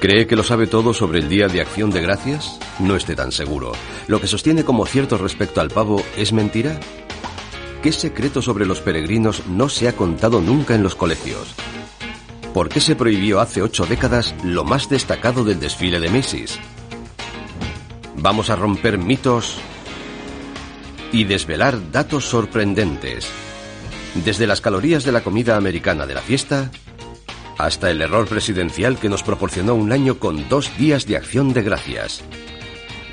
¿Cree que lo sabe todo sobre el Día de Acción de Gracias? No esté tan seguro. Lo que sostiene como cierto respecto al pavo es mentira. ¿Qué secreto sobre los peregrinos no se ha contado nunca en los colegios? ¿Por qué se prohibió hace ocho décadas lo más destacado del desfile de Macy's? Vamos a romper mitos y desvelar datos sorprendentes. Desde las calorías de la comida americana de la fiesta hasta el error presidencial que nos proporcionó un año con dos días de acción de gracias.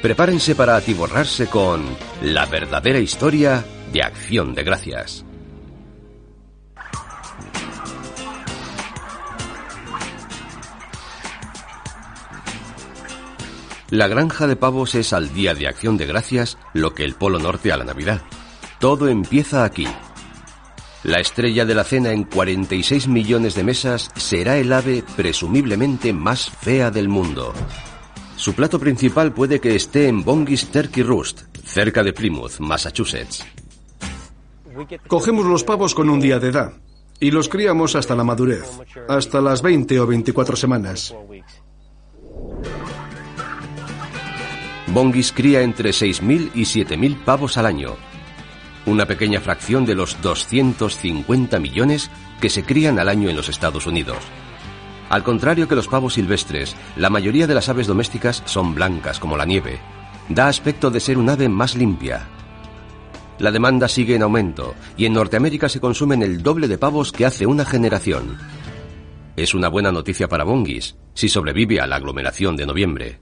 Prepárense para atiborrarse con la verdadera historia de acción de gracias. La granja de pavos es al día de acción de gracias lo que el Polo Norte a la Navidad. Todo empieza aquí, la estrella de la cena en 46 millones de mesas será el ave presumiblemente más fea del mundo. Su plato principal puede que esté en Bongis Turkey Roost, cerca de Plymouth, Massachusetts. Cogemos los pavos con un día de edad y los criamos hasta la madurez, hasta las 20 o 24 semanas. Bongis cría entre 6.000 y 7.000 pavos al año, una pequeña fracción de los 250 millones que se crían al año en los Estados Unidos. Al contrario que los pavos silvestres, la mayoría de las aves domésticas son blancas como la nieve. Da aspecto de ser un ave más limpia. La demanda sigue en aumento y en Norteamérica se consumen el doble de pavos que hace una generación. Es una buena noticia para Bongis si sobrevive a la aglomeración de noviembre.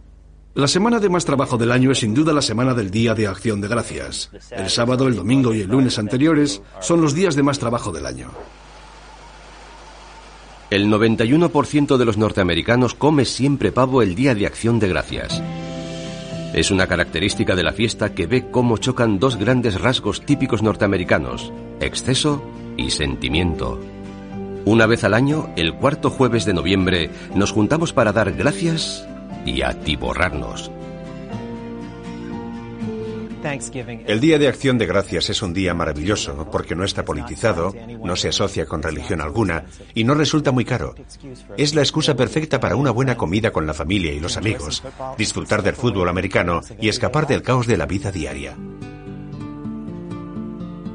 La semana de más trabajo del año es sin duda la semana del Día de Acción de Gracias. El sábado, el domingo y el lunes anteriores son los días de más trabajo del año. El 91% de los norteamericanos come siempre pavo el Día de Acción de Gracias. Es una característica de la fiesta que ve cómo chocan dos grandes rasgos típicos norteamericanos, exceso y sentimiento. Una vez al año, el cuarto jueves de noviembre, nos juntamos para dar gracias y atiborrarnos. El Día de Acción de Gracias es un día maravilloso porque no está politizado, no se asocia con religión alguna y no resulta muy caro. Es la excusa perfecta para una buena comida con la familia y los amigos, disfrutar del fútbol americano y escapar del caos de la vida diaria.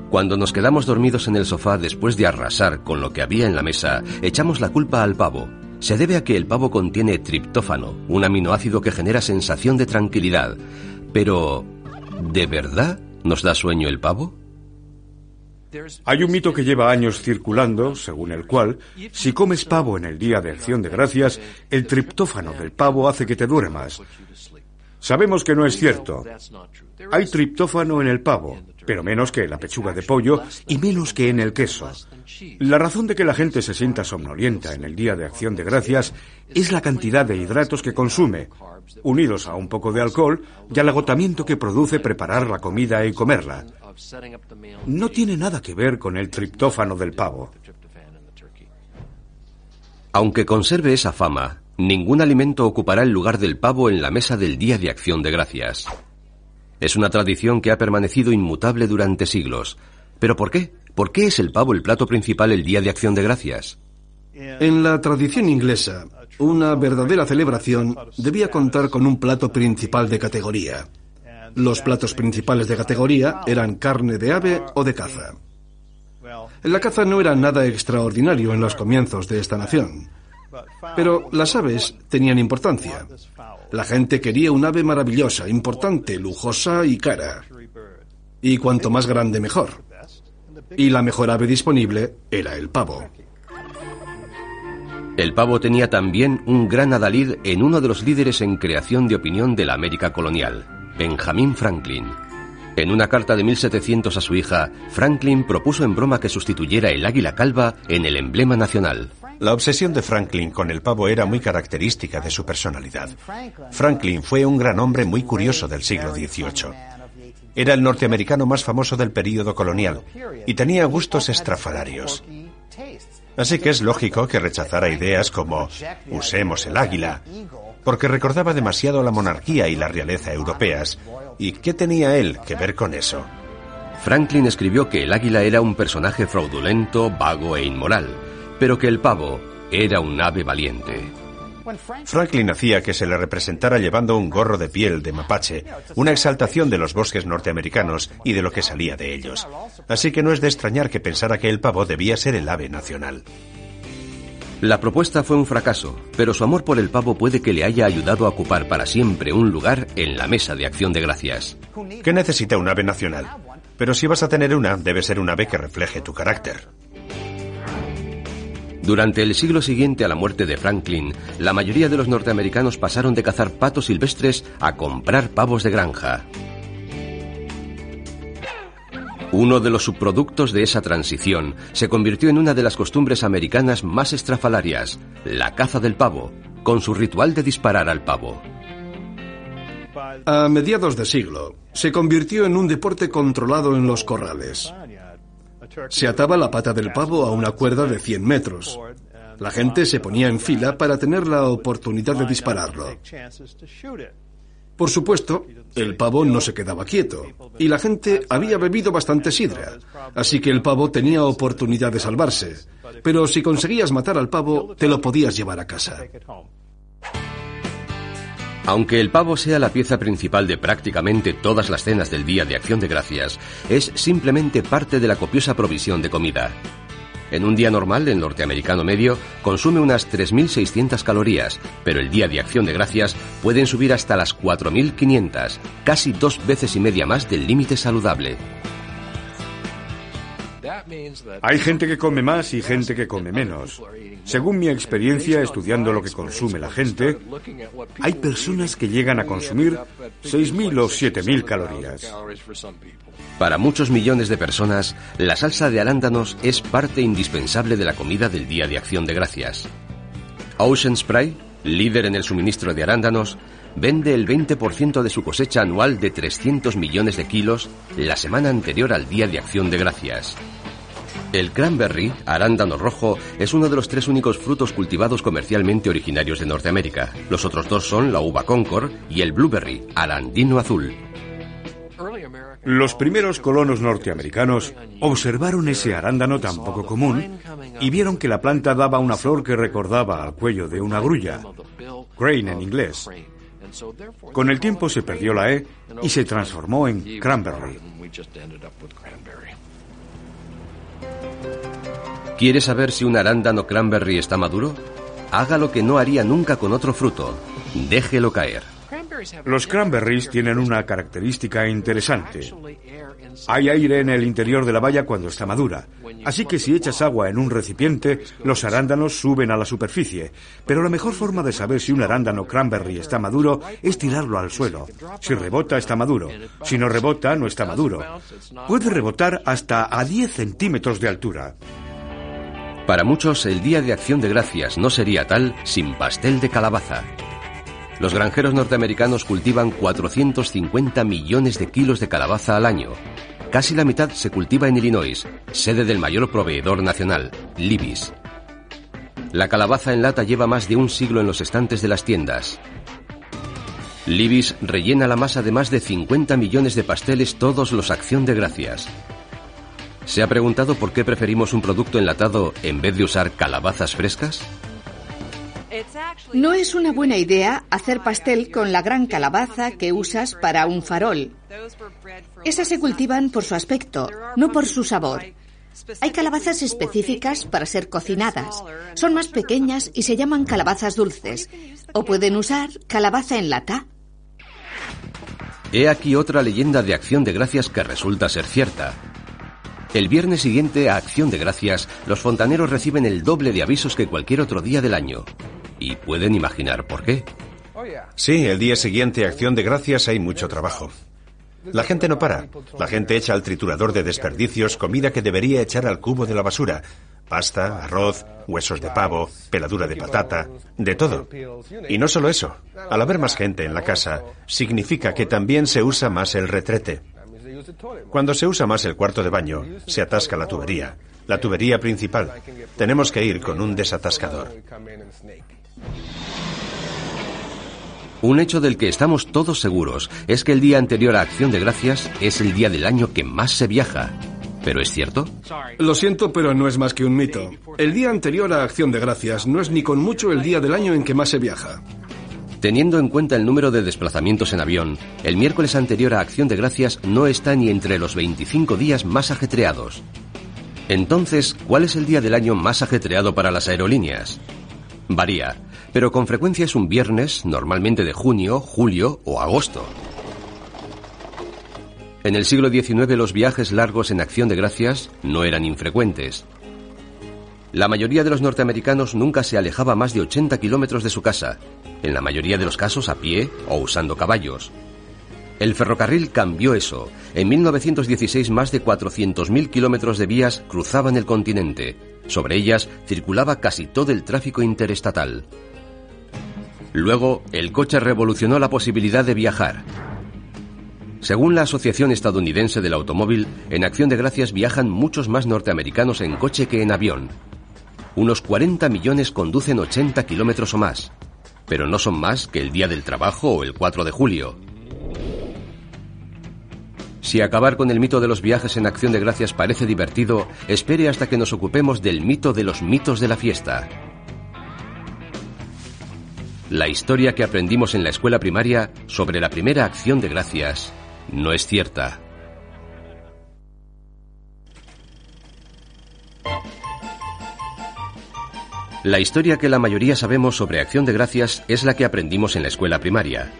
Cuando nos quedamos dormidos en el sofá después de arrasar con lo que había en la mesa, echamos la culpa al pavo, se debe a que el pavo contiene triptófano, un aminoácido que genera sensación de tranquilidad. Pero, ¿de verdad nos da sueño el pavo? Hay un mito que lleva años circulando, según el cual, si comes pavo en el día de acción de gracias, el triptófano del pavo hace que te duermas. Sabemos que no es cierto. Hay triptófano en el pavo, pero menos que en la pechuga de pollo y menos que en el queso. La razón de que la gente se sienta somnolienta en el día de acción de gracias es la cantidad de hidratos que consume, unidos a un poco de alcohol y al agotamiento que produce preparar la comida y comerla. No tiene nada que ver con el triptófano del pavo. Aunque conserve esa fama, ningún alimento ocupará el lugar del pavo en la mesa del Día de Acción de Gracias. Es una tradición que ha permanecido inmutable durante siglos. ¿Pero por qué? ¿Por qué es el pavo el plato principal el Día de Acción de Gracias? En la tradición inglesa, una verdadera celebración debía contar con un plato principal de categoría. Los platos principales de categoría eran carne de ave o de caza. La caza no era nada extraordinario en los comienzos de esta nación. Pero las aves tenían importancia. La gente quería un ave maravillosa, importante, lujosa y cara. Y cuanto más grande mejor. Y la mejor ave disponible era el pavo. El pavo tenía también un gran adalid en uno de los líderes en creación de opinión de la América colonial, Benjamin Franklin. En una carta de 1700 a su hija, Franklin propuso en broma que sustituyera el águila calva en el emblema nacional. La obsesión de Franklin con el pavo era muy característica de su personalidad. Franklin fue un gran hombre muy curioso del siglo XVIII. Era el norteamericano más famoso del período colonial y tenía gustos estrafalarios. Así que es lógico que rechazara ideas como usemos el águila, porque recordaba demasiado la monarquía y la realeza europeas. ¿Y qué tenía él que ver con eso? Franklin escribió que el águila era un personaje fraudulento, vago e inmoral, pero que el pavo era un ave valiente. Franklin hacía que se le representara llevando un gorro de piel de mapache, una exaltación de los bosques norteamericanos y de lo que salía de ellos. Así que no es de extrañar que pensara que el pavo debía ser el ave nacional. La propuesta fue un fracaso, pero su amor por el pavo puede que le haya ayudado a ocupar para siempre un lugar en la mesa de acción de gracias. ¿Qué necesita un ave nacional? Pero si vas a tener una, debe ser un ave que refleje tu carácter. Durante el siglo siguiente a la muerte de Franklin, la mayoría de los norteamericanos pasaron de cazar patos silvestres a comprar pavos de granja. Uno de los subproductos de esa transición se convirtió en una de las costumbres americanas más estrafalarias, la caza del pavo, con su ritual de disparar al pavo. A mediados de siglo, se convirtió en un deporte controlado en los corrales. Se ataba la pata del pavo a una cuerda de 100 metros. La gente se ponía en fila para tener la oportunidad de dispararlo. Por supuesto, el pavo no se quedaba quieto y la gente había bebido bastante sidra, así que el pavo tenía oportunidad de salvarse. Pero si conseguías matar al pavo, te lo podías llevar a casa. Aunque el pavo sea la pieza principal de prácticamente todas las cenas del Día de Acción de Gracias, es simplemente parte de la copiosa provisión de comida. En un día normal, el norteamericano medio consume unas 3.600 calorías, pero el día de acción de gracias pueden subir hasta las 4.500, casi dos veces y media más del límite saludable. Hay gente que come más y gente que come menos. Según mi experiencia estudiando lo que consume la gente, hay personas que llegan a consumir 6.000 o 7.000 calorías. Para muchos millones de personas, la salsa de arándanos es parte indispensable de la comida del Día de Acción de Gracias. Ocean Spray, líder en el suministro de arándanos, vende el 20% de su cosecha anual de 300 millones de kilos la semana anterior al Día de Acción de Gracias. El cranberry, arándano rojo, es uno de los tres únicos frutos cultivados comercialmente originarios de Norteamérica. Los otros dos son la uva Concord y el blueberry, arandino azul. Los primeros colonos norteamericanos observaron ese arándano tan poco común y vieron que la planta daba una flor que recordaba al cuello de una grulla, grain en inglés. Con el tiempo se perdió la E y se transformó en cranberry. ¿Quiere saber si un arándano cranberry está maduro? Haga lo que no haría nunca con otro fruto. Déjelo caer. Los cranberries tienen una característica interesante. Hay aire en el interior de la baya cuando está madura. Así que si echas agua en un recipiente, los arándanos suben a la superficie. Pero la mejor forma de saber si un arándano cranberry está maduro es tirarlo al suelo. Si rebota, está maduro. Si no rebota, no está maduro. Puede rebotar hasta a 10 centímetros de altura. Para muchos, el Día de Acción de Gracias no sería tal sin pastel de calabaza. Los granjeros norteamericanos cultivan 450 millones de kilos de calabaza al año. Casi la mitad se cultiva en Illinois, sede del mayor proveedor nacional, Libis. La calabaza en lata lleva más de un siglo en los estantes de las tiendas. Libis rellena la masa de más de 50 millones de pasteles todos los acción de gracias. ¿Se ha preguntado por qué preferimos un producto enlatado en vez de usar calabazas frescas? No es una buena idea hacer pastel con la gran calabaza que usas para un farol. Esas se cultivan por su aspecto, no por su sabor. Hay calabazas específicas para ser cocinadas. Son más pequeñas y se llaman calabazas dulces. O pueden usar calabaza en lata. He aquí otra leyenda de acción de gracias que resulta ser cierta. El viernes siguiente a Acción de Gracias, los fontaneros reciben el doble de avisos que cualquier otro día del año. Y pueden imaginar por qué. Sí, el día siguiente Acción de Gracias hay mucho trabajo. La gente no para. La gente echa al triturador de desperdicios comida que debería echar al cubo de la basura. Pasta, arroz, huesos de pavo, peladura de patata, de todo. Y no solo eso. Al haber más gente en la casa, significa que también se usa más el retrete. Cuando se usa más el cuarto de baño, se atasca la tubería, la tubería principal. Tenemos que ir con un desatascador. Un hecho del que estamos todos seguros es que el día anterior a Acción de Gracias es el día del año que más se viaja. ¿Pero es cierto? Lo siento, pero no es más que un mito. El día anterior a Acción de Gracias no es ni con mucho el día del año en que más se viaja. Teniendo en cuenta el número de desplazamientos en avión, el miércoles anterior a Acción de Gracias no está ni entre los 25 días más ajetreados. Entonces, ¿cuál es el día del año más ajetreado para las aerolíneas? Varía, pero con frecuencia es un viernes, normalmente de junio, julio o agosto. En el siglo XIX los viajes largos en acción de gracias no eran infrecuentes. La mayoría de los norteamericanos nunca se alejaba más de 80 kilómetros de su casa, en la mayoría de los casos a pie o usando caballos. El ferrocarril cambió eso. En 1916 más de 400.000 kilómetros de vías cruzaban el continente. Sobre ellas circulaba casi todo el tráfico interestatal. Luego, el coche revolucionó la posibilidad de viajar. Según la Asociación Estadounidense del Automóvil, en Acción de Gracias viajan muchos más norteamericanos en coche que en avión. Unos 40 millones conducen 80 kilómetros o más, pero no son más que el día del trabajo o el 4 de julio. Si acabar con el mito de los viajes en Acción de Gracias parece divertido, espere hasta que nos ocupemos del mito de los mitos de la fiesta. La historia que aprendimos en la escuela primaria sobre la primera acción de gracias no es cierta. La historia que la mayoría sabemos sobre Acción de Gracias es la que aprendimos en la escuela primaria.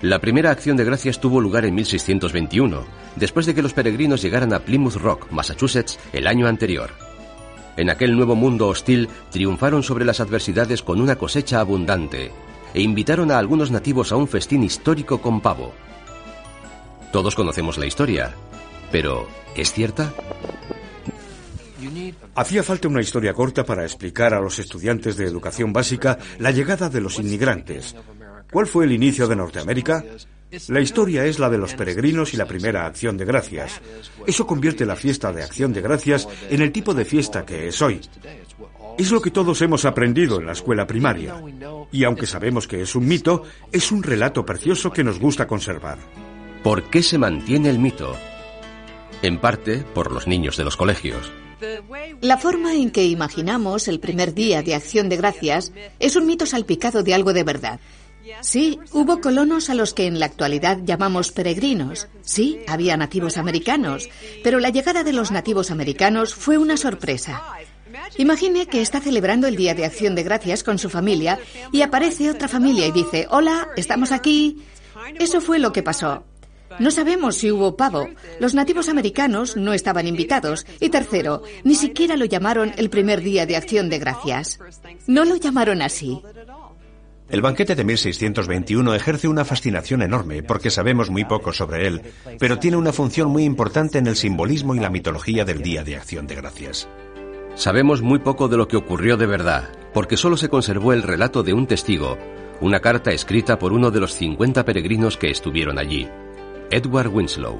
La primera Acción de Gracias tuvo lugar en 1621, después de que los peregrinos llegaran a Plymouth Rock, Massachusetts, el año anterior. En aquel nuevo mundo hostil triunfaron sobre las adversidades con una cosecha abundante e invitaron a algunos nativos a un festín histórico con pavo. Todos conocemos la historia, pero ¿es cierta? Hacía falta una historia corta para explicar a los estudiantes de educación básica la llegada de los inmigrantes. ¿Cuál fue el inicio de Norteamérica? La historia es la de los peregrinos y la primera acción de gracias. Eso convierte la fiesta de acción de gracias en el tipo de fiesta que es hoy. Es lo que todos hemos aprendido en la escuela primaria. Y aunque sabemos que es un mito, es un relato precioso que nos gusta conservar. ¿Por qué se mantiene el mito? En parte por los niños de los colegios. La forma en que imaginamos el primer día de acción de gracias es un mito salpicado de algo de verdad. Sí, hubo colonos a los que en la actualidad llamamos peregrinos. Sí, había nativos americanos, pero la llegada de los nativos americanos fue una sorpresa. Imagine que está celebrando el Día de Acción de Gracias con su familia y aparece otra familia y dice, hola, estamos aquí. Eso fue lo que pasó. No sabemos si hubo pavo. Los nativos americanos no estaban invitados. Y tercero, ni siquiera lo llamaron el primer día de acción de gracias. No lo llamaron así. El banquete de 1621 ejerce una fascinación enorme porque sabemos muy poco sobre él, pero tiene una función muy importante en el simbolismo y la mitología del Día de Acción de Gracias. Sabemos muy poco de lo que ocurrió de verdad, porque solo se conservó el relato de un testigo, una carta escrita por uno de los 50 peregrinos que estuvieron allí. Edward Winslow.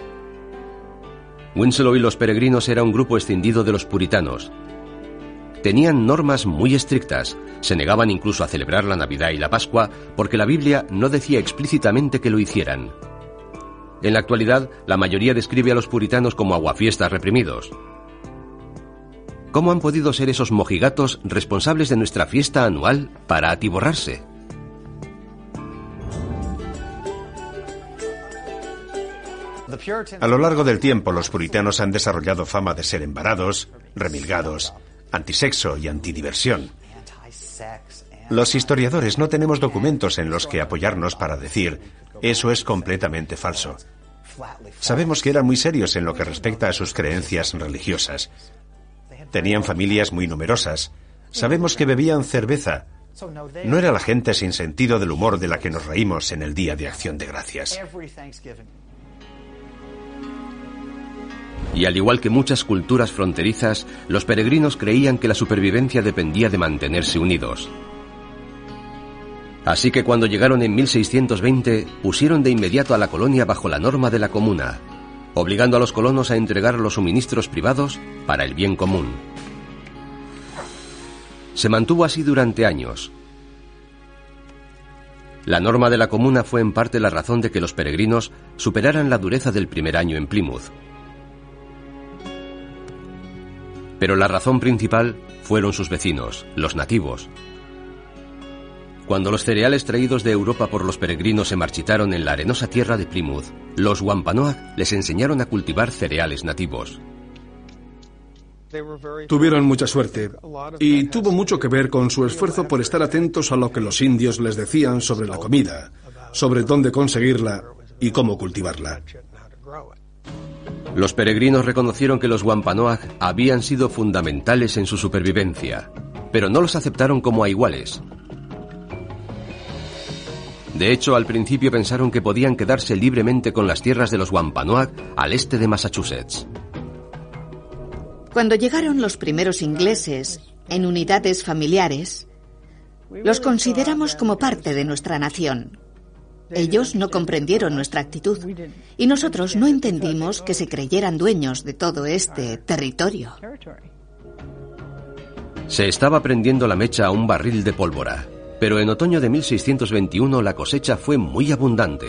Winslow y los peregrinos era un grupo extendido de los puritanos. Tenían normas muy estrictas, se negaban incluso a celebrar la Navidad y la Pascua porque la Biblia no decía explícitamente que lo hicieran. En la actualidad, la mayoría describe a los puritanos como aguafiestas reprimidos. ¿Cómo han podido ser esos mojigatos responsables de nuestra fiesta anual para atiborrarse? A lo largo del tiempo, los puritanos han desarrollado fama de ser embarados, remilgados, antisexo y antidiversión. Los historiadores no tenemos documentos en los que apoyarnos para decir eso es completamente falso. Sabemos que eran muy serios en lo que respecta a sus creencias religiosas. Tenían familias muy numerosas. Sabemos que bebían cerveza. No era la gente sin sentido del humor de la que nos reímos en el Día de Acción de Gracias. Y al igual que muchas culturas fronterizas, los peregrinos creían que la supervivencia dependía de mantenerse unidos. Así que cuando llegaron en 1620, pusieron de inmediato a la colonia bajo la norma de la comuna, obligando a los colonos a entregar los suministros privados para el bien común. Se mantuvo así durante años. La norma de la comuna fue en parte la razón de que los peregrinos superaran la dureza del primer año en Plymouth. Pero la razón principal fueron sus vecinos, los nativos. Cuando los cereales traídos de Europa por los peregrinos se marchitaron en la arenosa tierra de Plymouth, los Wampanoag les enseñaron a cultivar cereales nativos. Tuvieron mucha suerte y tuvo mucho que ver con su esfuerzo por estar atentos a lo que los indios les decían sobre la comida, sobre dónde conseguirla y cómo cultivarla. Los peregrinos reconocieron que los Wampanoag habían sido fundamentales en su supervivencia, pero no los aceptaron como a iguales. De hecho, al principio pensaron que podían quedarse libremente con las tierras de los Wampanoag al este de Massachusetts. Cuando llegaron los primeros ingleses en unidades familiares, los consideramos como parte de nuestra nación. Ellos no comprendieron nuestra actitud y nosotros no entendimos que se creyeran dueños de todo este territorio. Se estaba prendiendo la mecha a un barril de pólvora, pero en otoño de 1621 la cosecha fue muy abundante.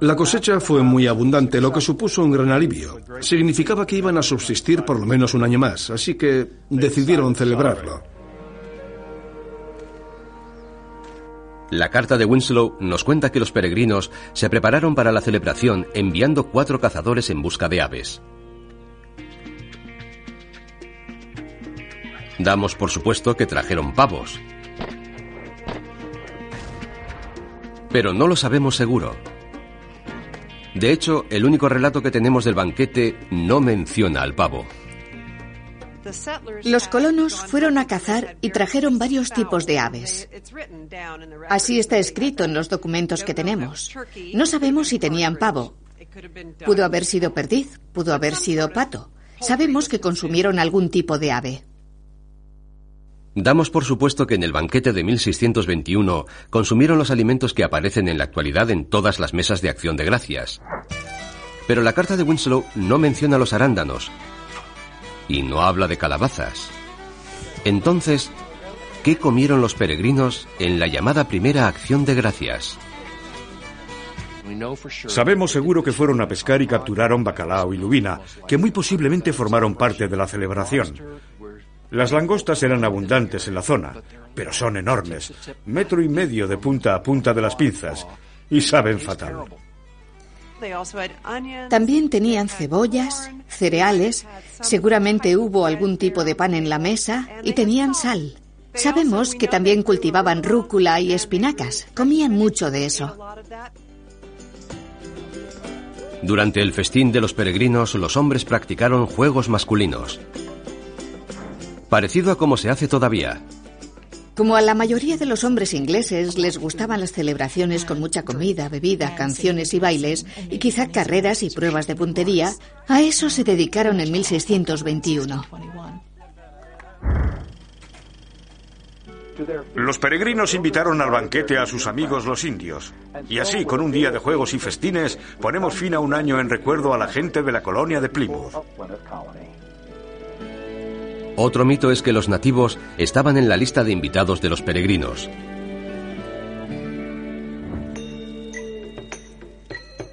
La cosecha fue muy abundante, lo que supuso un gran alivio. Significaba que iban a subsistir por lo menos un año más, así que decidieron celebrarlo. La carta de Winslow nos cuenta que los peregrinos se prepararon para la celebración enviando cuatro cazadores en busca de aves. Damos por supuesto que trajeron pavos. Pero no lo sabemos seguro. De hecho, el único relato que tenemos del banquete no menciona al pavo. Los colonos fueron a cazar y trajeron varios tipos de aves. Así está escrito en los documentos que tenemos. No sabemos si tenían pavo. Pudo haber sido perdiz, pudo haber sido pato. Sabemos que consumieron algún tipo de ave. Damos por supuesto que en el banquete de 1621 consumieron los alimentos que aparecen en la actualidad en todas las mesas de acción de gracias. Pero la carta de Winslow no menciona los arándanos, y no habla de calabazas. Entonces, ¿qué comieron los peregrinos en la llamada primera acción de gracias? Sabemos seguro que fueron a pescar y capturaron bacalao y lubina, que muy posiblemente formaron parte de la celebración. Las langostas eran abundantes en la zona, pero son enormes, metro y medio de punta a punta de las pinzas, y saben fatal. También tenían cebollas, cereales, seguramente hubo algún tipo de pan en la mesa y tenían sal. Sabemos que también cultivaban rúcula y espinacas, comían mucho de eso. Durante el festín de los peregrinos, los hombres practicaron juegos masculinos. Parecido a como se hace todavía, como a la mayoría de los hombres ingleses les gustaban las celebraciones con mucha comida, bebida, canciones y bailes, y quizá carreras y pruebas de puntería, a eso se dedicaron en 1621. Los peregrinos invitaron al banquete a sus amigos los indios. Y así, con un día de juegos y festines, ponemos fin a un año en recuerdo a la gente de la colonia de Plymouth. Otro mito es que los nativos estaban en la lista de invitados de los peregrinos.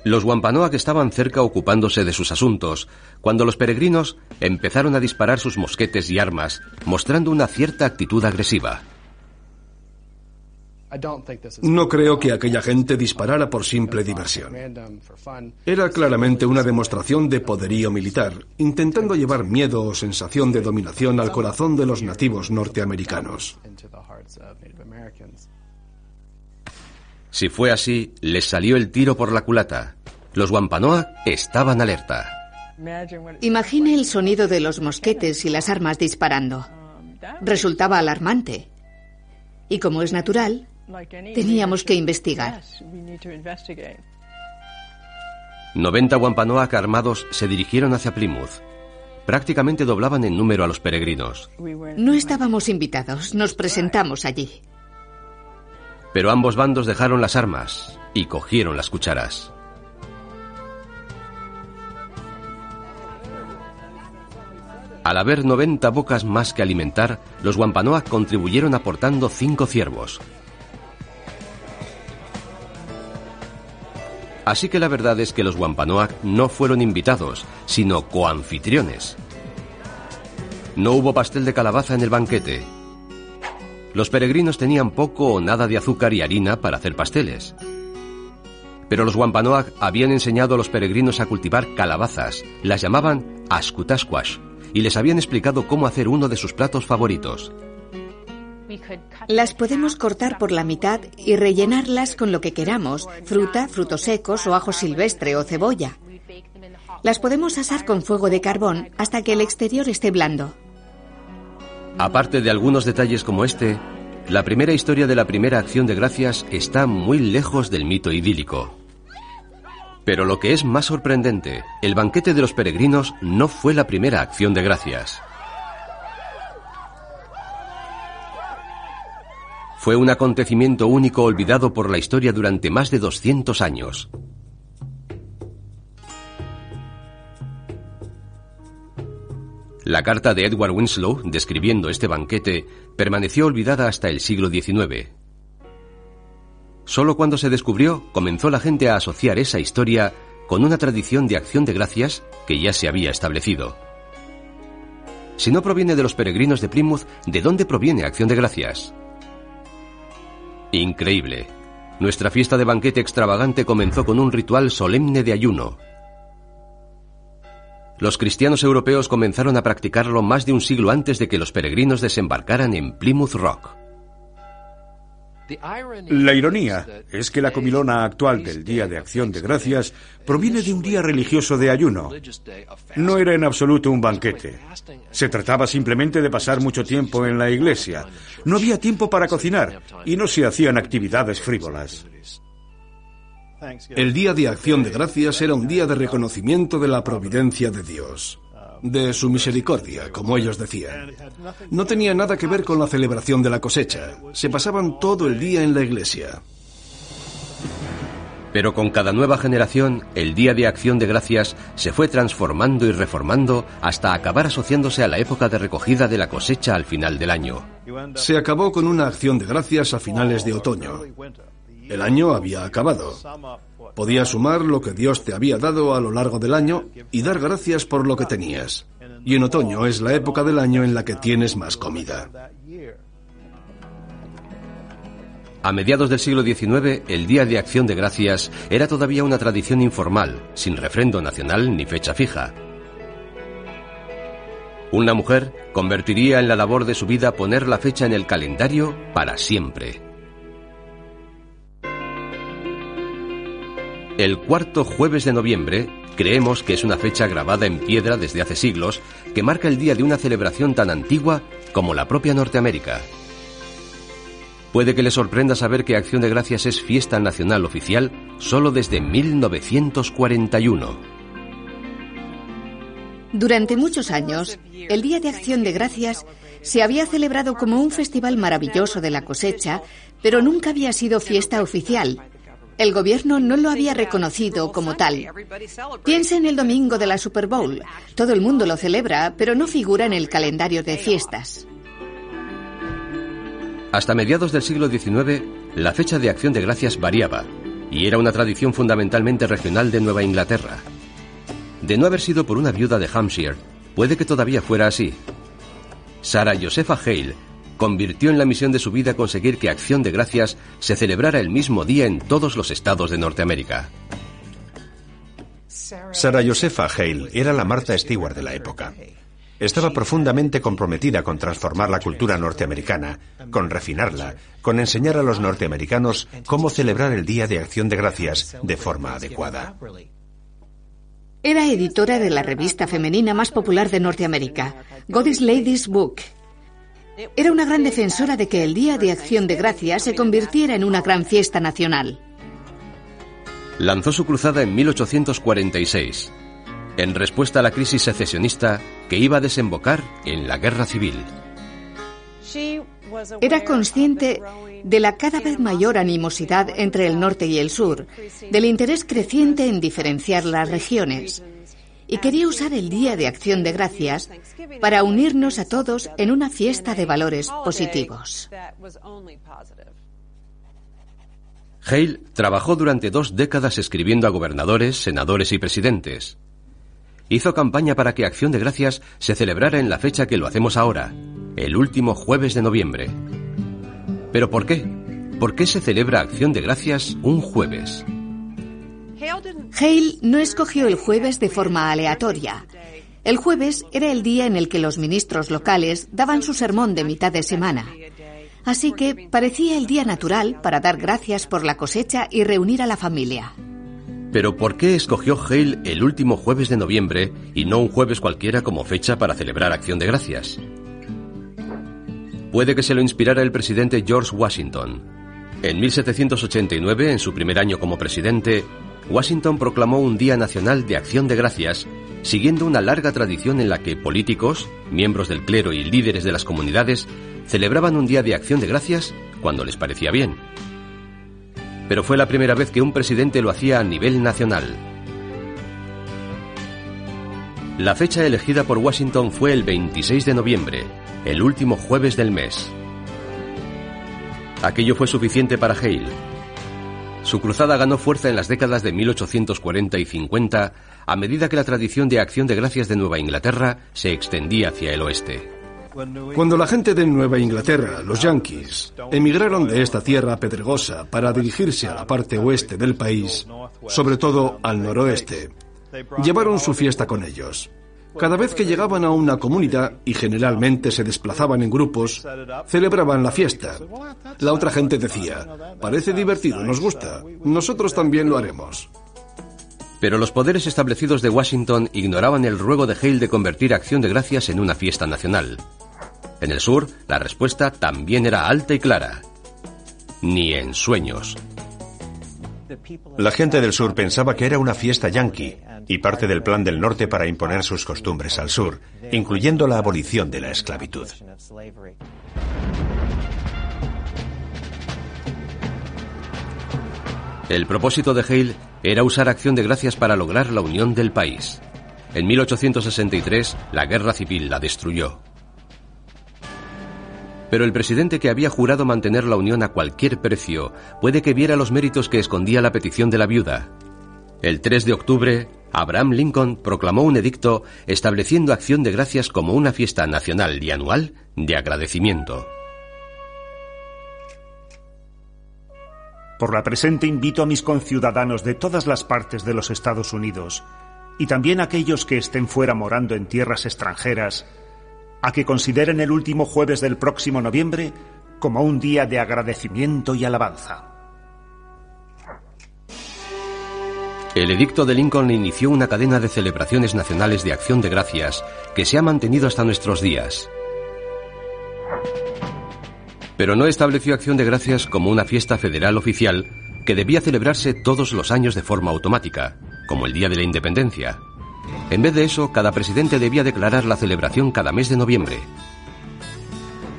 Los Wampanoag estaban cerca ocupándose de sus asuntos, cuando los peregrinos empezaron a disparar sus mosquetes y armas, mostrando una cierta actitud agresiva. No creo que aquella gente disparara por simple diversión. Era claramente una demostración de poderío militar, intentando llevar miedo o sensación de dominación al corazón de los nativos norteamericanos. Si fue así, les salió el tiro por la culata. Los Wampanoag estaban alerta. Imagine el sonido de los mosquetes y las armas disparando. Resultaba alarmante. Y como es natural, Teníamos que investigar. 90 Wampanoag armados se dirigieron hacia Plymouth. Prácticamente doblaban en número a los peregrinos. No estábamos invitados, nos presentamos allí. Pero ambos bandos dejaron las armas y cogieron las cucharas. Al haber 90 bocas más que alimentar, los Wampanoag contribuyeron aportando cinco ciervos, Así que la verdad es que los Wampanoag no fueron invitados, sino coanfitriones. No hubo pastel de calabaza en el banquete. Los peregrinos tenían poco o nada de azúcar y harina para hacer pasteles. Pero los Wampanoag habían enseñado a los peregrinos a cultivar calabazas, las llamaban ascutasquash, y les habían explicado cómo hacer uno de sus platos favoritos. Las podemos cortar por la mitad y rellenarlas con lo que queramos, fruta, frutos secos o ajo silvestre o cebolla. Las podemos asar con fuego de carbón hasta que el exterior esté blando. Aparte de algunos detalles como este, la primera historia de la primera acción de gracias está muy lejos del mito idílico. Pero lo que es más sorprendente, el banquete de los peregrinos no fue la primera acción de gracias. Fue un acontecimiento único olvidado por la historia durante más de 200 años. La carta de Edward Winslow, describiendo este banquete, permaneció olvidada hasta el siglo XIX. Solo cuando se descubrió comenzó la gente a asociar esa historia con una tradición de acción de gracias que ya se había establecido. Si no proviene de los peregrinos de Plymouth, ¿de dónde proviene Acción de Gracias? Increíble. Nuestra fiesta de banquete extravagante comenzó con un ritual solemne de ayuno, los cristianos europeos comenzaron a practicarlo más de un siglo antes de que los peregrinos desembarcaran en Plymouth Rock. La ironía es que la comilona actual del Día de Acción de Gracias proviene de un día religioso de ayuno. No era en absoluto un banquete. Se trataba simplemente de pasar mucho tiempo en la iglesia. No había tiempo para cocinar y no se hacían actividades frívolas. El Día de Acción de Gracias era un día de reconocimiento de la providencia de Dios, de su misericordia, como ellos decían. No tenía nada que ver con la celebración de la cosecha. Se pasaban todo el día en la iglesia. Pero con cada nueva generación, el Día de Acción de Gracias se fue transformando y reformando hasta acabar asociándose a la época de recogida de la cosecha al final del año. Se acabó con una acción de gracias a finales de otoño. El año había acabado. Podías sumar lo que Dios te había dado a lo largo del año y dar gracias por lo que tenías. Y en otoño es la época del año en la que tienes más comida. A mediados del siglo XIX, el Día de Acción de Gracias era todavía una tradición informal, sin refrendo nacional ni fecha fija. Una mujer convertiría en la labor de su vida poner la fecha en el calendario para siempre. El cuarto jueves de noviembre creemos que es una fecha grabada en piedra desde hace siglos que marca el día de una celebración tan antigua como la propia Norteamérica. Puede que le sorprenda saber que Acción de Gracias es fiesta nacional oficial solo desde 1941. Durante muchos años, el Día de Acción de Gracias se había celebrado como un festival maravilloso de la cosecha, pero nunca había sido fiesta oficial el gobierno no lo había reconocido como tal. Piense en el domingo de la Super Bowl. Todo el mundo lo celebra, pero no figura en el calendario de fiestas. Hasta mediados del siglo XIX, la fecha de acción de gracias variaba, y era una tradición fundamentalmente regional de Nueva Inglaterra. De no haber sido por una viuda de Hampshire, puede que todavía fuera así. Sarah Josepha Hale convirtió en la misión de su vida conseguir que Acción de Gracias se celebrara el mismo día en todos los estados de Norteamérica. Sarah Josepha Hale era la Martha Stewart de la época. Estaba profundamente comprometida con transformar la cultura norteamericana, con refinarla, con enseñar a los norteamericanos cómo celebrar el Día de Acción de Gracias de forma adecuada. Era editora de la revista femenina más popular de Norteamérica, Goddess Ladies Book, era una gran defensora de que el Día de Acción de Gracias se convirtiera en una gran fiesta nacional. Lanzó su cruzada en 1846, en respuesta a la crisis secesionista que iba a desembocar en la guerra civil. Era consciente de la cada vez mayor animosidad entre el norte y el sur, del interés creciente en diferenciar las regiones y quería usar el Día de Acción de Gracias para unirnos a todos en una fiesta de valores positivos. Hale trabajó durante dos décadas escribiendo a gobernadores, senadores y presidentes. hizo campaña para que Acción de Gracias se celebrara en la fecha que lo hacemos ahora, el último jueves de noviembre. ¿Pero por qué? ¿Por qué se celebra Acción de Gracias un jueves? Hale no escogió el jueves de forma aleatoria. El jueves era el día en el que los ministros locales daban su sermón de mitad de semana. Así que parecía el día natural para dar gracias por la cosecha y reunir a la familia. Pero ¿por qué escogió Hale el último jueves de noviembre y no un jueves cualquiera como fecha para celebrar Acción de Gracias? Puede que se lo inspirara el presidente George Washington. En 1789, en su primer año como presidente, Washington proclamó un Día Nacional de Acción de Gracias siguiendo una larga tradición en la que políticos, miembros del clero y líderes de las comunidades celebraban un día de acción de gracias cuando les parecía bien. Pero fue la primera vez que un presidente lo hacía a nivel nacional. La fecha elegida por Washington fue el 26 de noviembre, el último jueves del mes. Aquello fue suficiente para Hale, su cruzada ganó fuerza en las décadas de 1840 y 50 a medida que la tradición de acción de gracias de Nueva Inglaterra se extendía hacia el oeste. Cuando la gente de Nueva Inglaterra, los Yankees, emigraron de esta tierra pedregosa para dirigirse a la parte oeste del país, sobre todo al noroeste, llevaron su fiesta con ellos. Cada vez que llegaban a una comunidad, y generalmente se desplazaban en grupos, celebraban la fiesta. La otra gente decía, parece divertido, nos gusta, nosotros también lo haremos. Pero los poderes establecidos de Washington ignoraban el ruego de Hale de convertir Acción de Gracias en una fiesta nacional. En el sur, la respuesta también era alta y clara. Ni en sueños. La gente del sur pensaba que era una fiesta yanqui y parte del plan del norte para imponer sus costumbres al sur, incluyendo la abolición de la esclavitud. El propósito de Hale era usar acción de gracias para lograr la unión del país. En 1863, la guerra civil la destruyó. Pero el presidente que había jurado mantener la unión a cualquier precio puede que viera los méritos que escondía la petición de la viuda. El 3 de octubre, Abraham Lincoln proclamó un edicto estableciendo Acción de Gracias como una fiesta nacional y anual de agradecimiento. Por la presente invito a mis conciudadanos de todas las partes de los Estados Unidos y también a aquellos que estén fuera morando en tierras extranjeras a que consideren el último jueves del próximo noviembre como un día de agradecimiento y alabanza. El edicto de Lincoln inició una cadena de celebraciones nacionales de acción de gracias que se ha mantenido hasta nuestros días. Pero no estableció acción de gracias como una fiesta federal oficial que debía celebrarse todos los años de forma automática, como el Día de la Independencia. En vez de eso, cada presidente debía declarar la celebración cada mes de noviembre.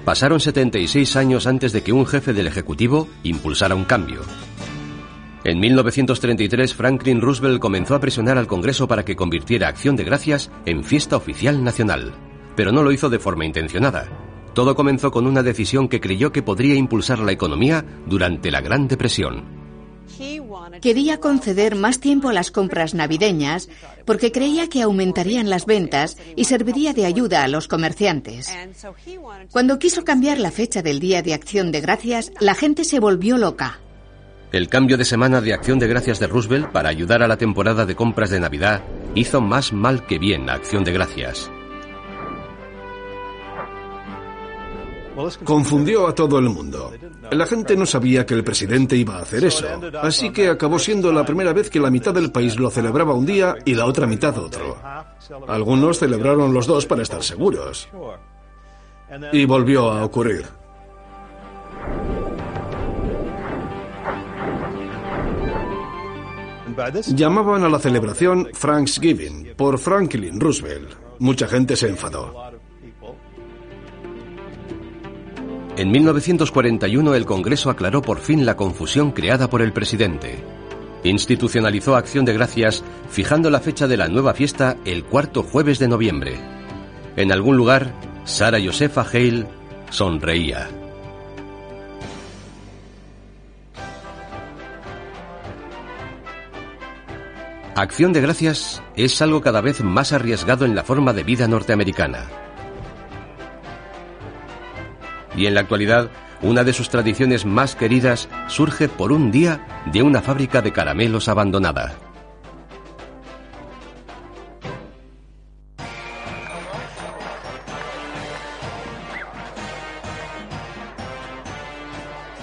Pasaron 76 años antes de que un jefe del Ejecutivo impulsara un cambio. En 1933, Franklin Roosevelt comenzó a presionar al Congreso para que convirtiera Acción de Gracias en fiesta oficial nacional, pero no lo hizo de forma intencionada. Todo comenzó con una decisión que creyó que podría impulsar la economía durante la Gran Depresión. Quería conceder más tiempo a las compras navideñas porque creía que aumentarían las ventas y serviría de ayuda a los comerciantes. Cuando quiso cambiar la fecha del Día de Acción de Gracias, la gente se volvió loca. El cambio de semana de Acción de Gracias de Roosevelt para ayudar a la temporada de compras de Navidad hizo más mal que bien a Acción de Gracias. Confundió a todo el mundo. La gente no sabía que el presidente iba a hacer eso, así que acabó siendo la primera vez que la mitad del país lo celebraba un día y la otra mitad otro. Algunos celebraron los dos para estar seguros. Y volvió a ocurrir. Llamaban a la celebración Thanksgiving por Franklin Roosevelt. Mucha gente se enfadó. En 1941 el Congreso aclaró por fin la confusión creada por el presidente. Institucionalizó Acción de Gracias fijando la fecha de la nueva fiesta el cuarto jueves de noviembre. En algún lugar, Sara Josefa Hale sonreía. Acción de Gracias es algo cada vez más arriesgado en la forma de vida norteamericana. Y en la actualidad, una de sus tradiciones más queridas surge por un día de una fábrica de caramelos abandonada.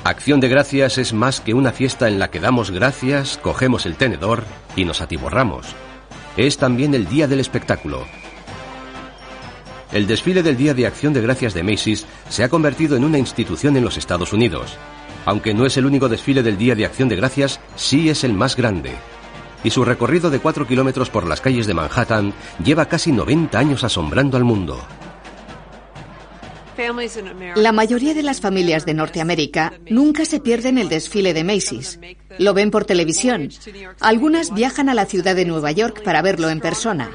Acción de Gracias es más que una fiesta en la que damos gracias, cogemos el tenedor y nos atiborramos. Es también el día del espectáculo. El desfile del Día de Acción de Gracias de Macy's se ha convertido en una institución en los Estados Unidos. Aunque no es el único desfile del Día de Acción de Gracias, sí es el más grande. Y su recorrido de 4 kilómetros por las calles de Manhattan lleva casi 90 años asombrando al mundo. La mayoría de las familias de Norteamérica nunca se pierden el desfile de Macy's. Lo ven por televisión. Algunas viajan a la ciudad de Nueva York para verlo en persona.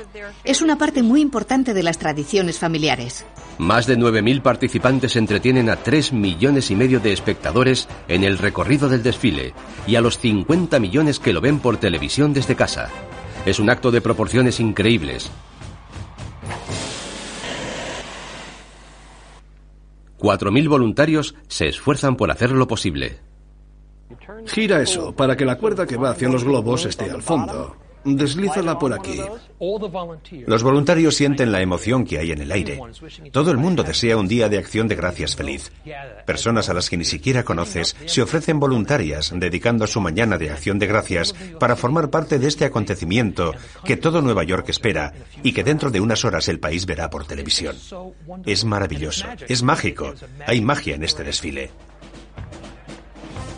Es una parte muy importante de las tradiciones familiares. Más de 9.000 participantes entretienen a 3 millones y medio de espectadores en el recorrido del desfile y a los 50 millones que lo ven por televisión desde casa. Es un acto de proporciones increíbles, 4.000 voluntarios se esfuerzan por hacerlo posible. Gira eso para que la cuerda que va hacia los globos esté al fondo. Deslízala por aquí. Los voluntarios sienten la emoción que hay en el aire. Todo el mundo desea un día de acción de gracias feliz. Personas a las que ni siquiera conoces se ofrecen voluntarias dedicando su mañana de acción de gracias para formar parte de este acontecimiento que todo Nueva York espera y que dentro de unas horas el país verá por televisión. Es maravilloso, es mágico. Hay magia en este desfile.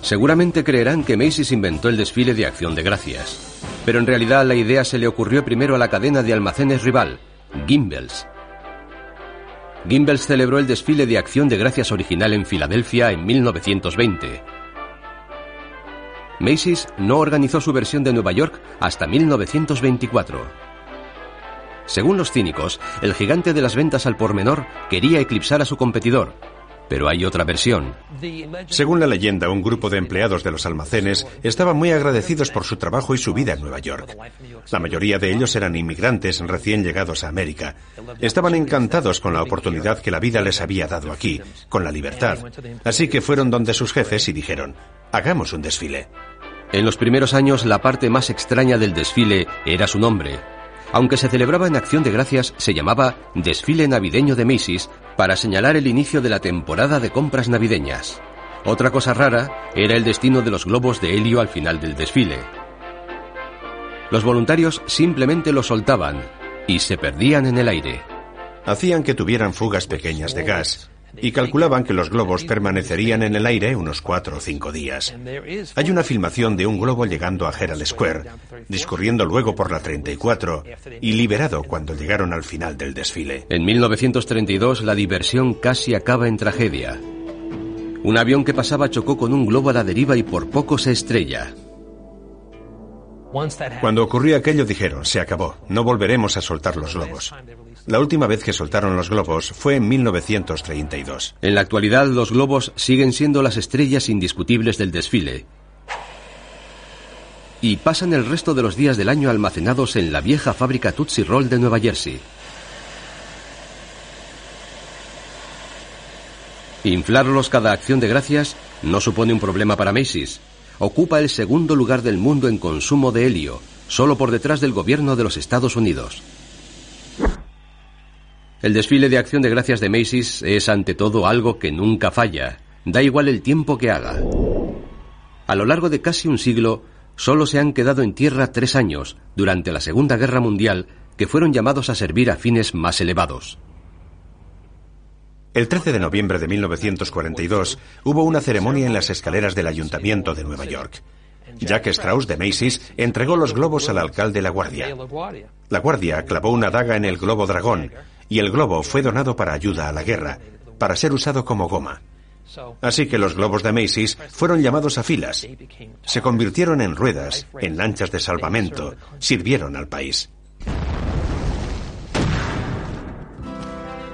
Seguramente creerán que Macy's inventó el desfile de acción de gracias pero en realidad la idea se le ocurrió primero a la cadena de almacenes rival, Gimbels. Gimbels celebró el desfile de acción de gracias original en Filadelfia en 1920. Macy's no organizó su versión de Nueva York hasta 1924. Según los cínicos, el gigante de las ventas al por menor quería eclipsar a su competidor, pero hay otra versión. Según la leyenda, un grupo de empleados de los almacenes estaban muy agradecidos por su trabajo y su vida en Nueva York. La mayoría de ellos eran inmigrantes recién llegados a América. Estaban encantados con la oportunidad que la vida les había dado aquí, con la libertad. Así que fueron donde sus jefes y dijeron, hagamos un desfile. En los primeros años la parte más extraña del desfile era su nombre, aunque se celebraba en Acción de Gracias, se llamaba Desfile Navideño de Macy's para señalar el inicio de la temporada de compras navideñas. Otra cosa rara era el destino de los globos de helio al final del desfile. Los voluntarios simplemente los soltaban y se perdían en el aire. Hacían que tuvieran fugas pequeñas de gas y calculaban que los globos permanecerían en el aire unos cuatro o cinco días. Hay una filmación de un globo llegando a Herald Square, discurriendo luego por la 34 y liberado cuando llegaron al final del desfile. En 1932 la diversión casi acaba en tragedia. Un avión que pasaba chocó con un globo a la deriva y por poco se estrella. Cuando ocurrió aquello dijeron, se acabó, no volveremos a soltar los globos. La última vez que soltaron los globos fue en 1932. En la actualidad los globos siguen siendo las estrellas indiscutibles del desfile. Y pasan el resto de los días del año almacenados en la vieja fábrica Tootsie Roll de Nueva Jersey. Inflarlos cada acción de gracias no supone un problema para Macy's. Ocupa el segundo lugar del mundo en consumo de helio, solo por detrás del gobierno de los Estados Unidos. El desfile de acción de gracias de Macy's es ante todo algo que nunca falla, da igual el tiempo que haga. A lo largo de casi un siglo, solo se han quedado en tierra tres años, durante la Segunda Guerra Mundial, que fueron llamados a servir a fines más elevados. El 13 de noviembre de 1942 hubo una ceremonia en las escaleras del Ayuntamiento de Nueva York. Jack Strauss de Macy's entregó los globos al alcalde La Guardia. La Guardia clavó una daga en el globo dragón y el globo fue donado para ayuda a la guerra, para ser usado como goma. Así que los globos de Macy's fueron llamados a filas. Se convirtieron en ruedas, en lanchas de salvamento, sirvieron al país.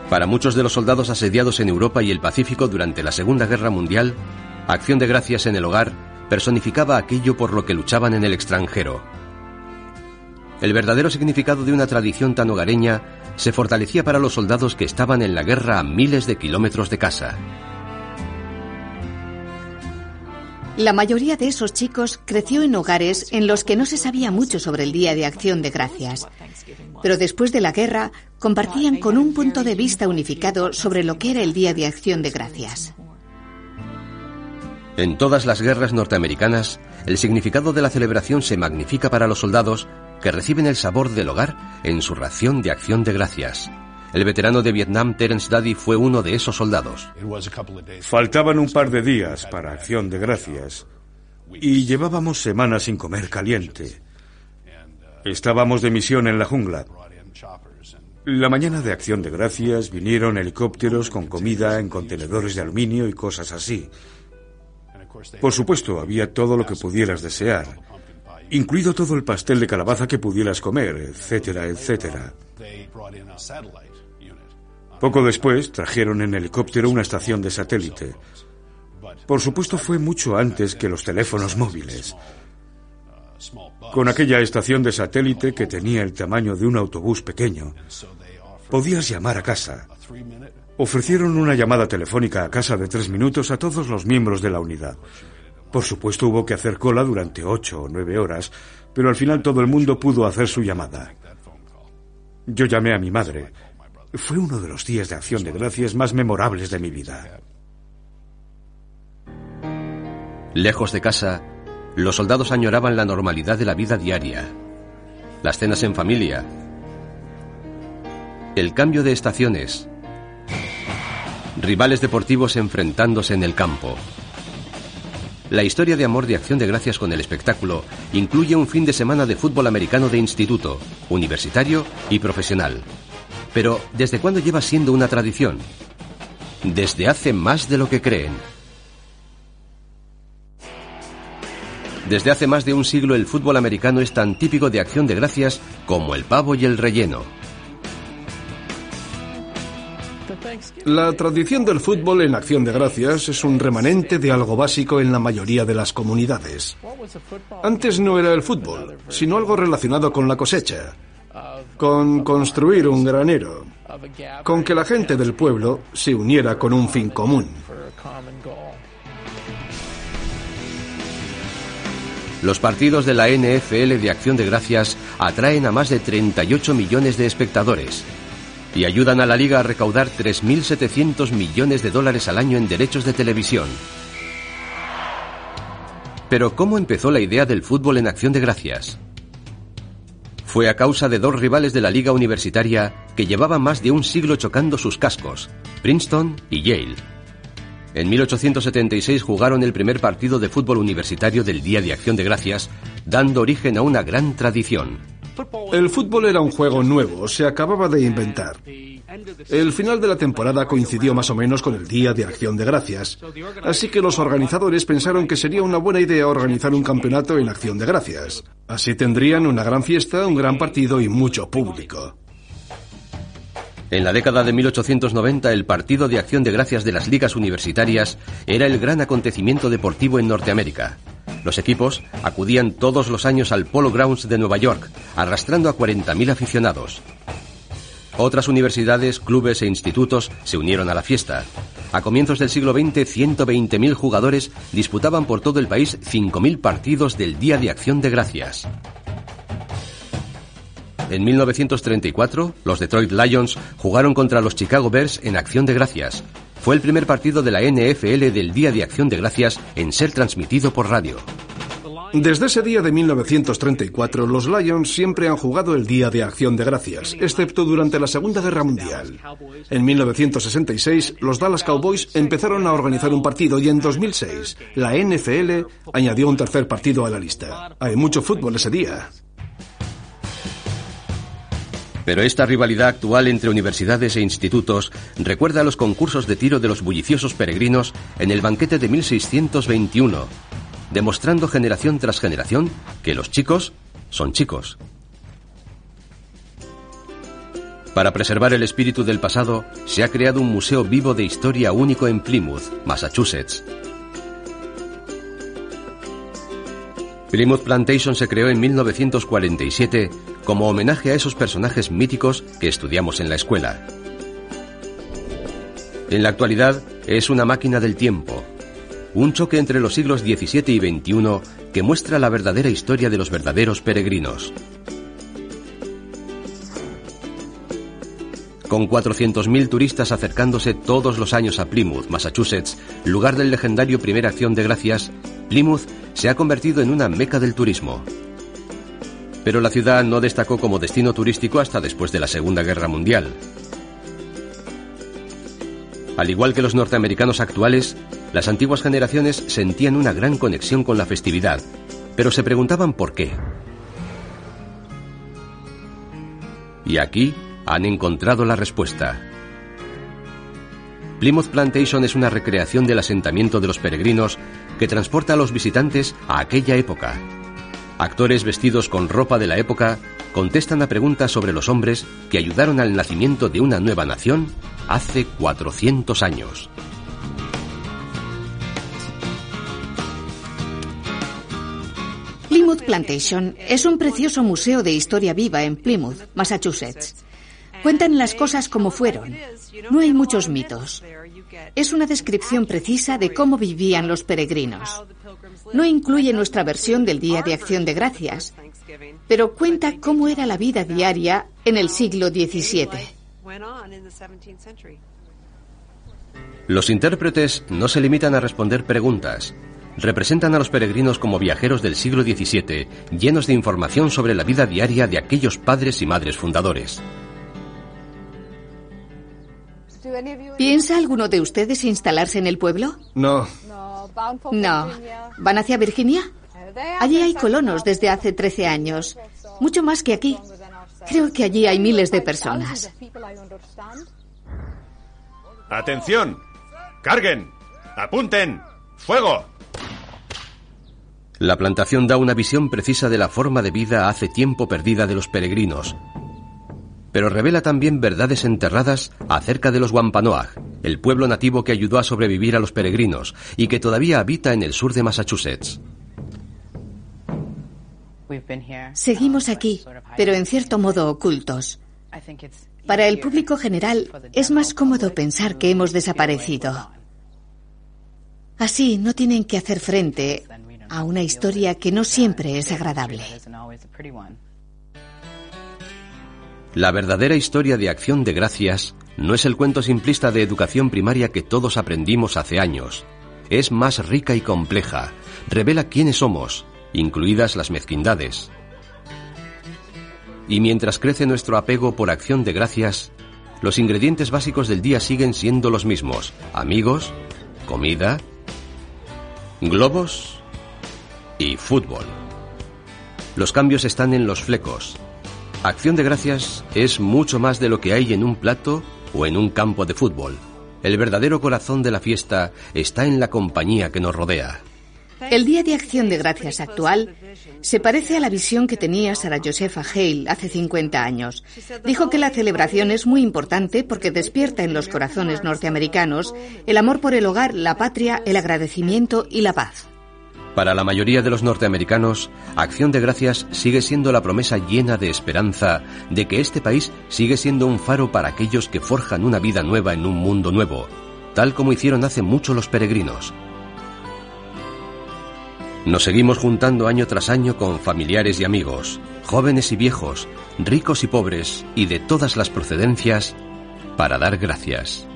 Para muchos de los soldados asediados en Europa y el Pacífico durante la Segunda Guerra Mundial, Acción de Gracias en el hogar personificaba aquello por lo que luchaban en el extranjero. El verdadero significado de una tradición tan hogareña se fortalecía para los soldados que estaban en la guerra a miles de kilómetros de casa. La mayoría de esos chicos creció en hogares en los que no se sabía mucho sobre el Día de Acción de Gracias. Pero después de la guerra compartían con un punto de vista unificado sobre lo que era el Día de Acción de Gracias. En todas las guerras norteamericanas, el significado de la celebración se magnifica para los soldados que reciben el sabor del hogar en su ración de acción de gracias. El veterano de Vietnam, Terence Daddy, fue uno de esos soldados. Faltaban un par de días para Acción de Gracias y llevábamos semanas sin comer caliente. Estábamos de misión en la jungla. La mañana de Acción de Gracias vinieron helicópteros con comida en contenedores de aluminio y cosas así. Por supuesto, había todo lo que pudieras desear, incluido todo el pastel de calabaza que pudieras comer, etcétera, etcétera. Poco después trajeron en helicóptero una estación de satélite. Por supuesto fue mucho antes que los teléfonos móviles. Con aquella estación de satélite que tenía el tamaño de un autobús pequeño, podías llamar a casa. Ofrecieron una llamada telefónica a casa de tres minutos a todos los miembros de la unidad. Por supuesto hubo que hacer cola durante ocho o nueve horas, pero al final todo el mundo pudo hacer su llamada. Yo llamé a mi madre. Fue uno de los días de acción de gracias más memorables de mi vida. Lejos de casa, los soldados añoraban la normalidad de la vida diaria, las cenas en familia, el cambio de estaciones, rivales deportivos enfrentándose en el campo. La historia de amor de Acción de Gracias con el espectáculo incluye un fin de semana de fútbol americano de instituto, universitario y profesional. Pero, ¿desde cuándo lleva siendo una tradición? Desde hace más de lo que creen. Desde hace más de un siglo el fútbol americano es tan típico de Acción de Gracias como el pavo y el relleno. La tradición del fútbol en acción de gracias es un remanente de algo básico en la mayoría de las comunidades. Antes no era el fútbol, sino algo relacionado con la cosecha, con construir un granero, con que la gente del pueblo se uniera con un fin común. Los partidos de la NFL de Acción de Gracias atraen a más de 38 millones de espectadores y ayudan a la liga a recaudar 3.700 millones de dólares al año en derechos de televisión. Pero ¿cómo empezó la idea del fútbol en acción de gracias? Fue a causa de dos rivales de la liga universitaria que llevaban más de un siglo chocando sus cascos, Princeton y Yale. En 1876 jugaron el primer partido de fútbol universitario del Día de Acción de Gracias, dando origen a una gran tradición. El fútbol era un juego nuevo, se acababa de inventar. El final de la temporada coincidió más o menos con el Día de Acción de Gracias, así que los organizadores pensaron que sería una buena idea organizar un campeonato en Acción de Gracias. Así tendrían una gran fiesta, un gran partido y mucho público. En la década de 1890 el Partido de Acción de Gracias de las ligas universitarias era el gran acontecimiento deportivo en Norteamérica. Los equipos acudían todos los años al Polo Grounds de Nueva York, arrastrando a 40.000 aficionados. Otras universidades, clubes e institutos se unieron a la fiesta. A comienzos del siglo XX, 120.000 jugadores disputaban por todo el país 5.000 partidos del Día de Acción de Gracias. En 1934, los Detroit Lions jugaron contra los Chicago Bears en Acción de Gracias. Fue el primer partido de la NFL del Día de Acción de Gracias en ser transmitido por radio. Desde ese día de 1934, los Lions siempre han jugado el Día de Acción de Gracias, excepto durante la Segunda Guerra Mundial. En 1966, los Dallas Cowboys empezaron a organizar un partido y en 2006, la NFL añadió un tercer partido a la lista. Hay mucho fútbol ese día. Pero esta rivalidad actual entre universidades e institutos recuerda a los concursos de tiro de los bulliciosos peregrinos en el banquete de 1621, demostrando generación tras generación que los chicos son chicos. Para preservar el espíritu del pasado, se ha creado un museo vivo de historia único en Plymouth, Massachusetts. Plymouth Plantation se creó en 1947 como homenaje a esos personajes míticos que estudiamos en la escuela. En la actualidad es una máquina del tiempo, un choque entre los siglos XVII y XXI que muestra la verdadera historia de los verdaderos peregrinos. Con 400.000 turistas acercándose todos los años a Plymouth, Massachusetts, lugar del legendario Primera Acción de Gracias, Plymouth se ha convertido en una meca del turismo. Pero la ciudad no destacó como destino turístico hasta después de la Segunda Guerra Mundial. Al igual que los norteamericanos actuales, las antiguas generaciones sentían una gran conexión con la festividad, pero se preguntaban por qué. Y aquí han encontrado la respuesta. Plymouth Plantation es una recreación del asentamiento de los peregrinos que transporta a los visitantes a aquella época. Actores vestidos con ropa de la época contestan a preguntas sobre los hombres que ayudaron al nacimiento de una nueva nación hace 400 años. Plymouth Plantation es un precioso museo de historia viva en Plymouth, Massachusetts. Cuentan las cosas como fueron. No hay muchos mitos. Es una descripción precisa de cómo vivían los peregrinos. No incluye nuestra versión del Día de Acción de Gracias, pero cuenta cómo era la vida diaria en el siglo XVII. Los intérpretes no se limitan a responder preguntas. Representan a los peregrinos como viajeros del siglo XVII, llenos de información sobre la vida diaria de aquellos padres y madres fundadores. ¿Piensa alguno de ustedes instalarse en el pueblo? No. No. ¿Van hacia Virginia? Allí hay colonos desde hace 13 años, mucho más que aquí. Creo que allí hay miles de personas. ¡Atención! ¡Carguen! ¡Apunten! ¡Fuego! La plantación da una visión precisa de la forma de vida hace tiempo perdida de los peregrinos, pero revela también verdades enterradas acerca de los Wampanoag, el pueblo nativo que ayudó a sobrevivir a los peregrinos y que todavía habita en el sur de Massachusetts. Seguimos aquí, pero en cierto modo ocultos. Para el público general es más cómodo pensar que hemos desaparecido. Así no tienen que hacer frente a una historia que no siempre es agradable. La verdadera historia de acción de gracias no es el cuento simplista de educación primaria que todos aprendimos hace años. Es más rica y compleja. Revela quiénes somos, incluidas las mezquindades. Y mientras crece nuestro apego por acción de gracias, los ingredientes básicos del día siguen siendo los mismos. Amigos, comida, globos y fútbol. Los cambios están en los flecos. Acción de gracias es mucho más de lo que hay en un plato o en un campo de fútbol. El verdadero corazón de la fiesta está en la compañía que nos rodea. El Día de Acción de Gracias actual se parece a la visión que tenía Sara Josepha Hale hace 50 años. Dijo que la celebración es muy importante porque despierta en los corazones norteamericanos el amor por el hogar, la patria, el agradecimiento y la paz. Para la mayoría de los norteamericanos, Acción de Gracias sigue siendo la promesa llena de esperanza de que este país sigue siendo un faro para aquellos que forjan una vida nueva en un mundo nuevo, tal como hicieron hace mucho los peregrinos. Nos seguimos juntando año tras año con familiares y amigos, jóvenes y viejos, ricos y pobres y de todas las procedencias, para dar gracias.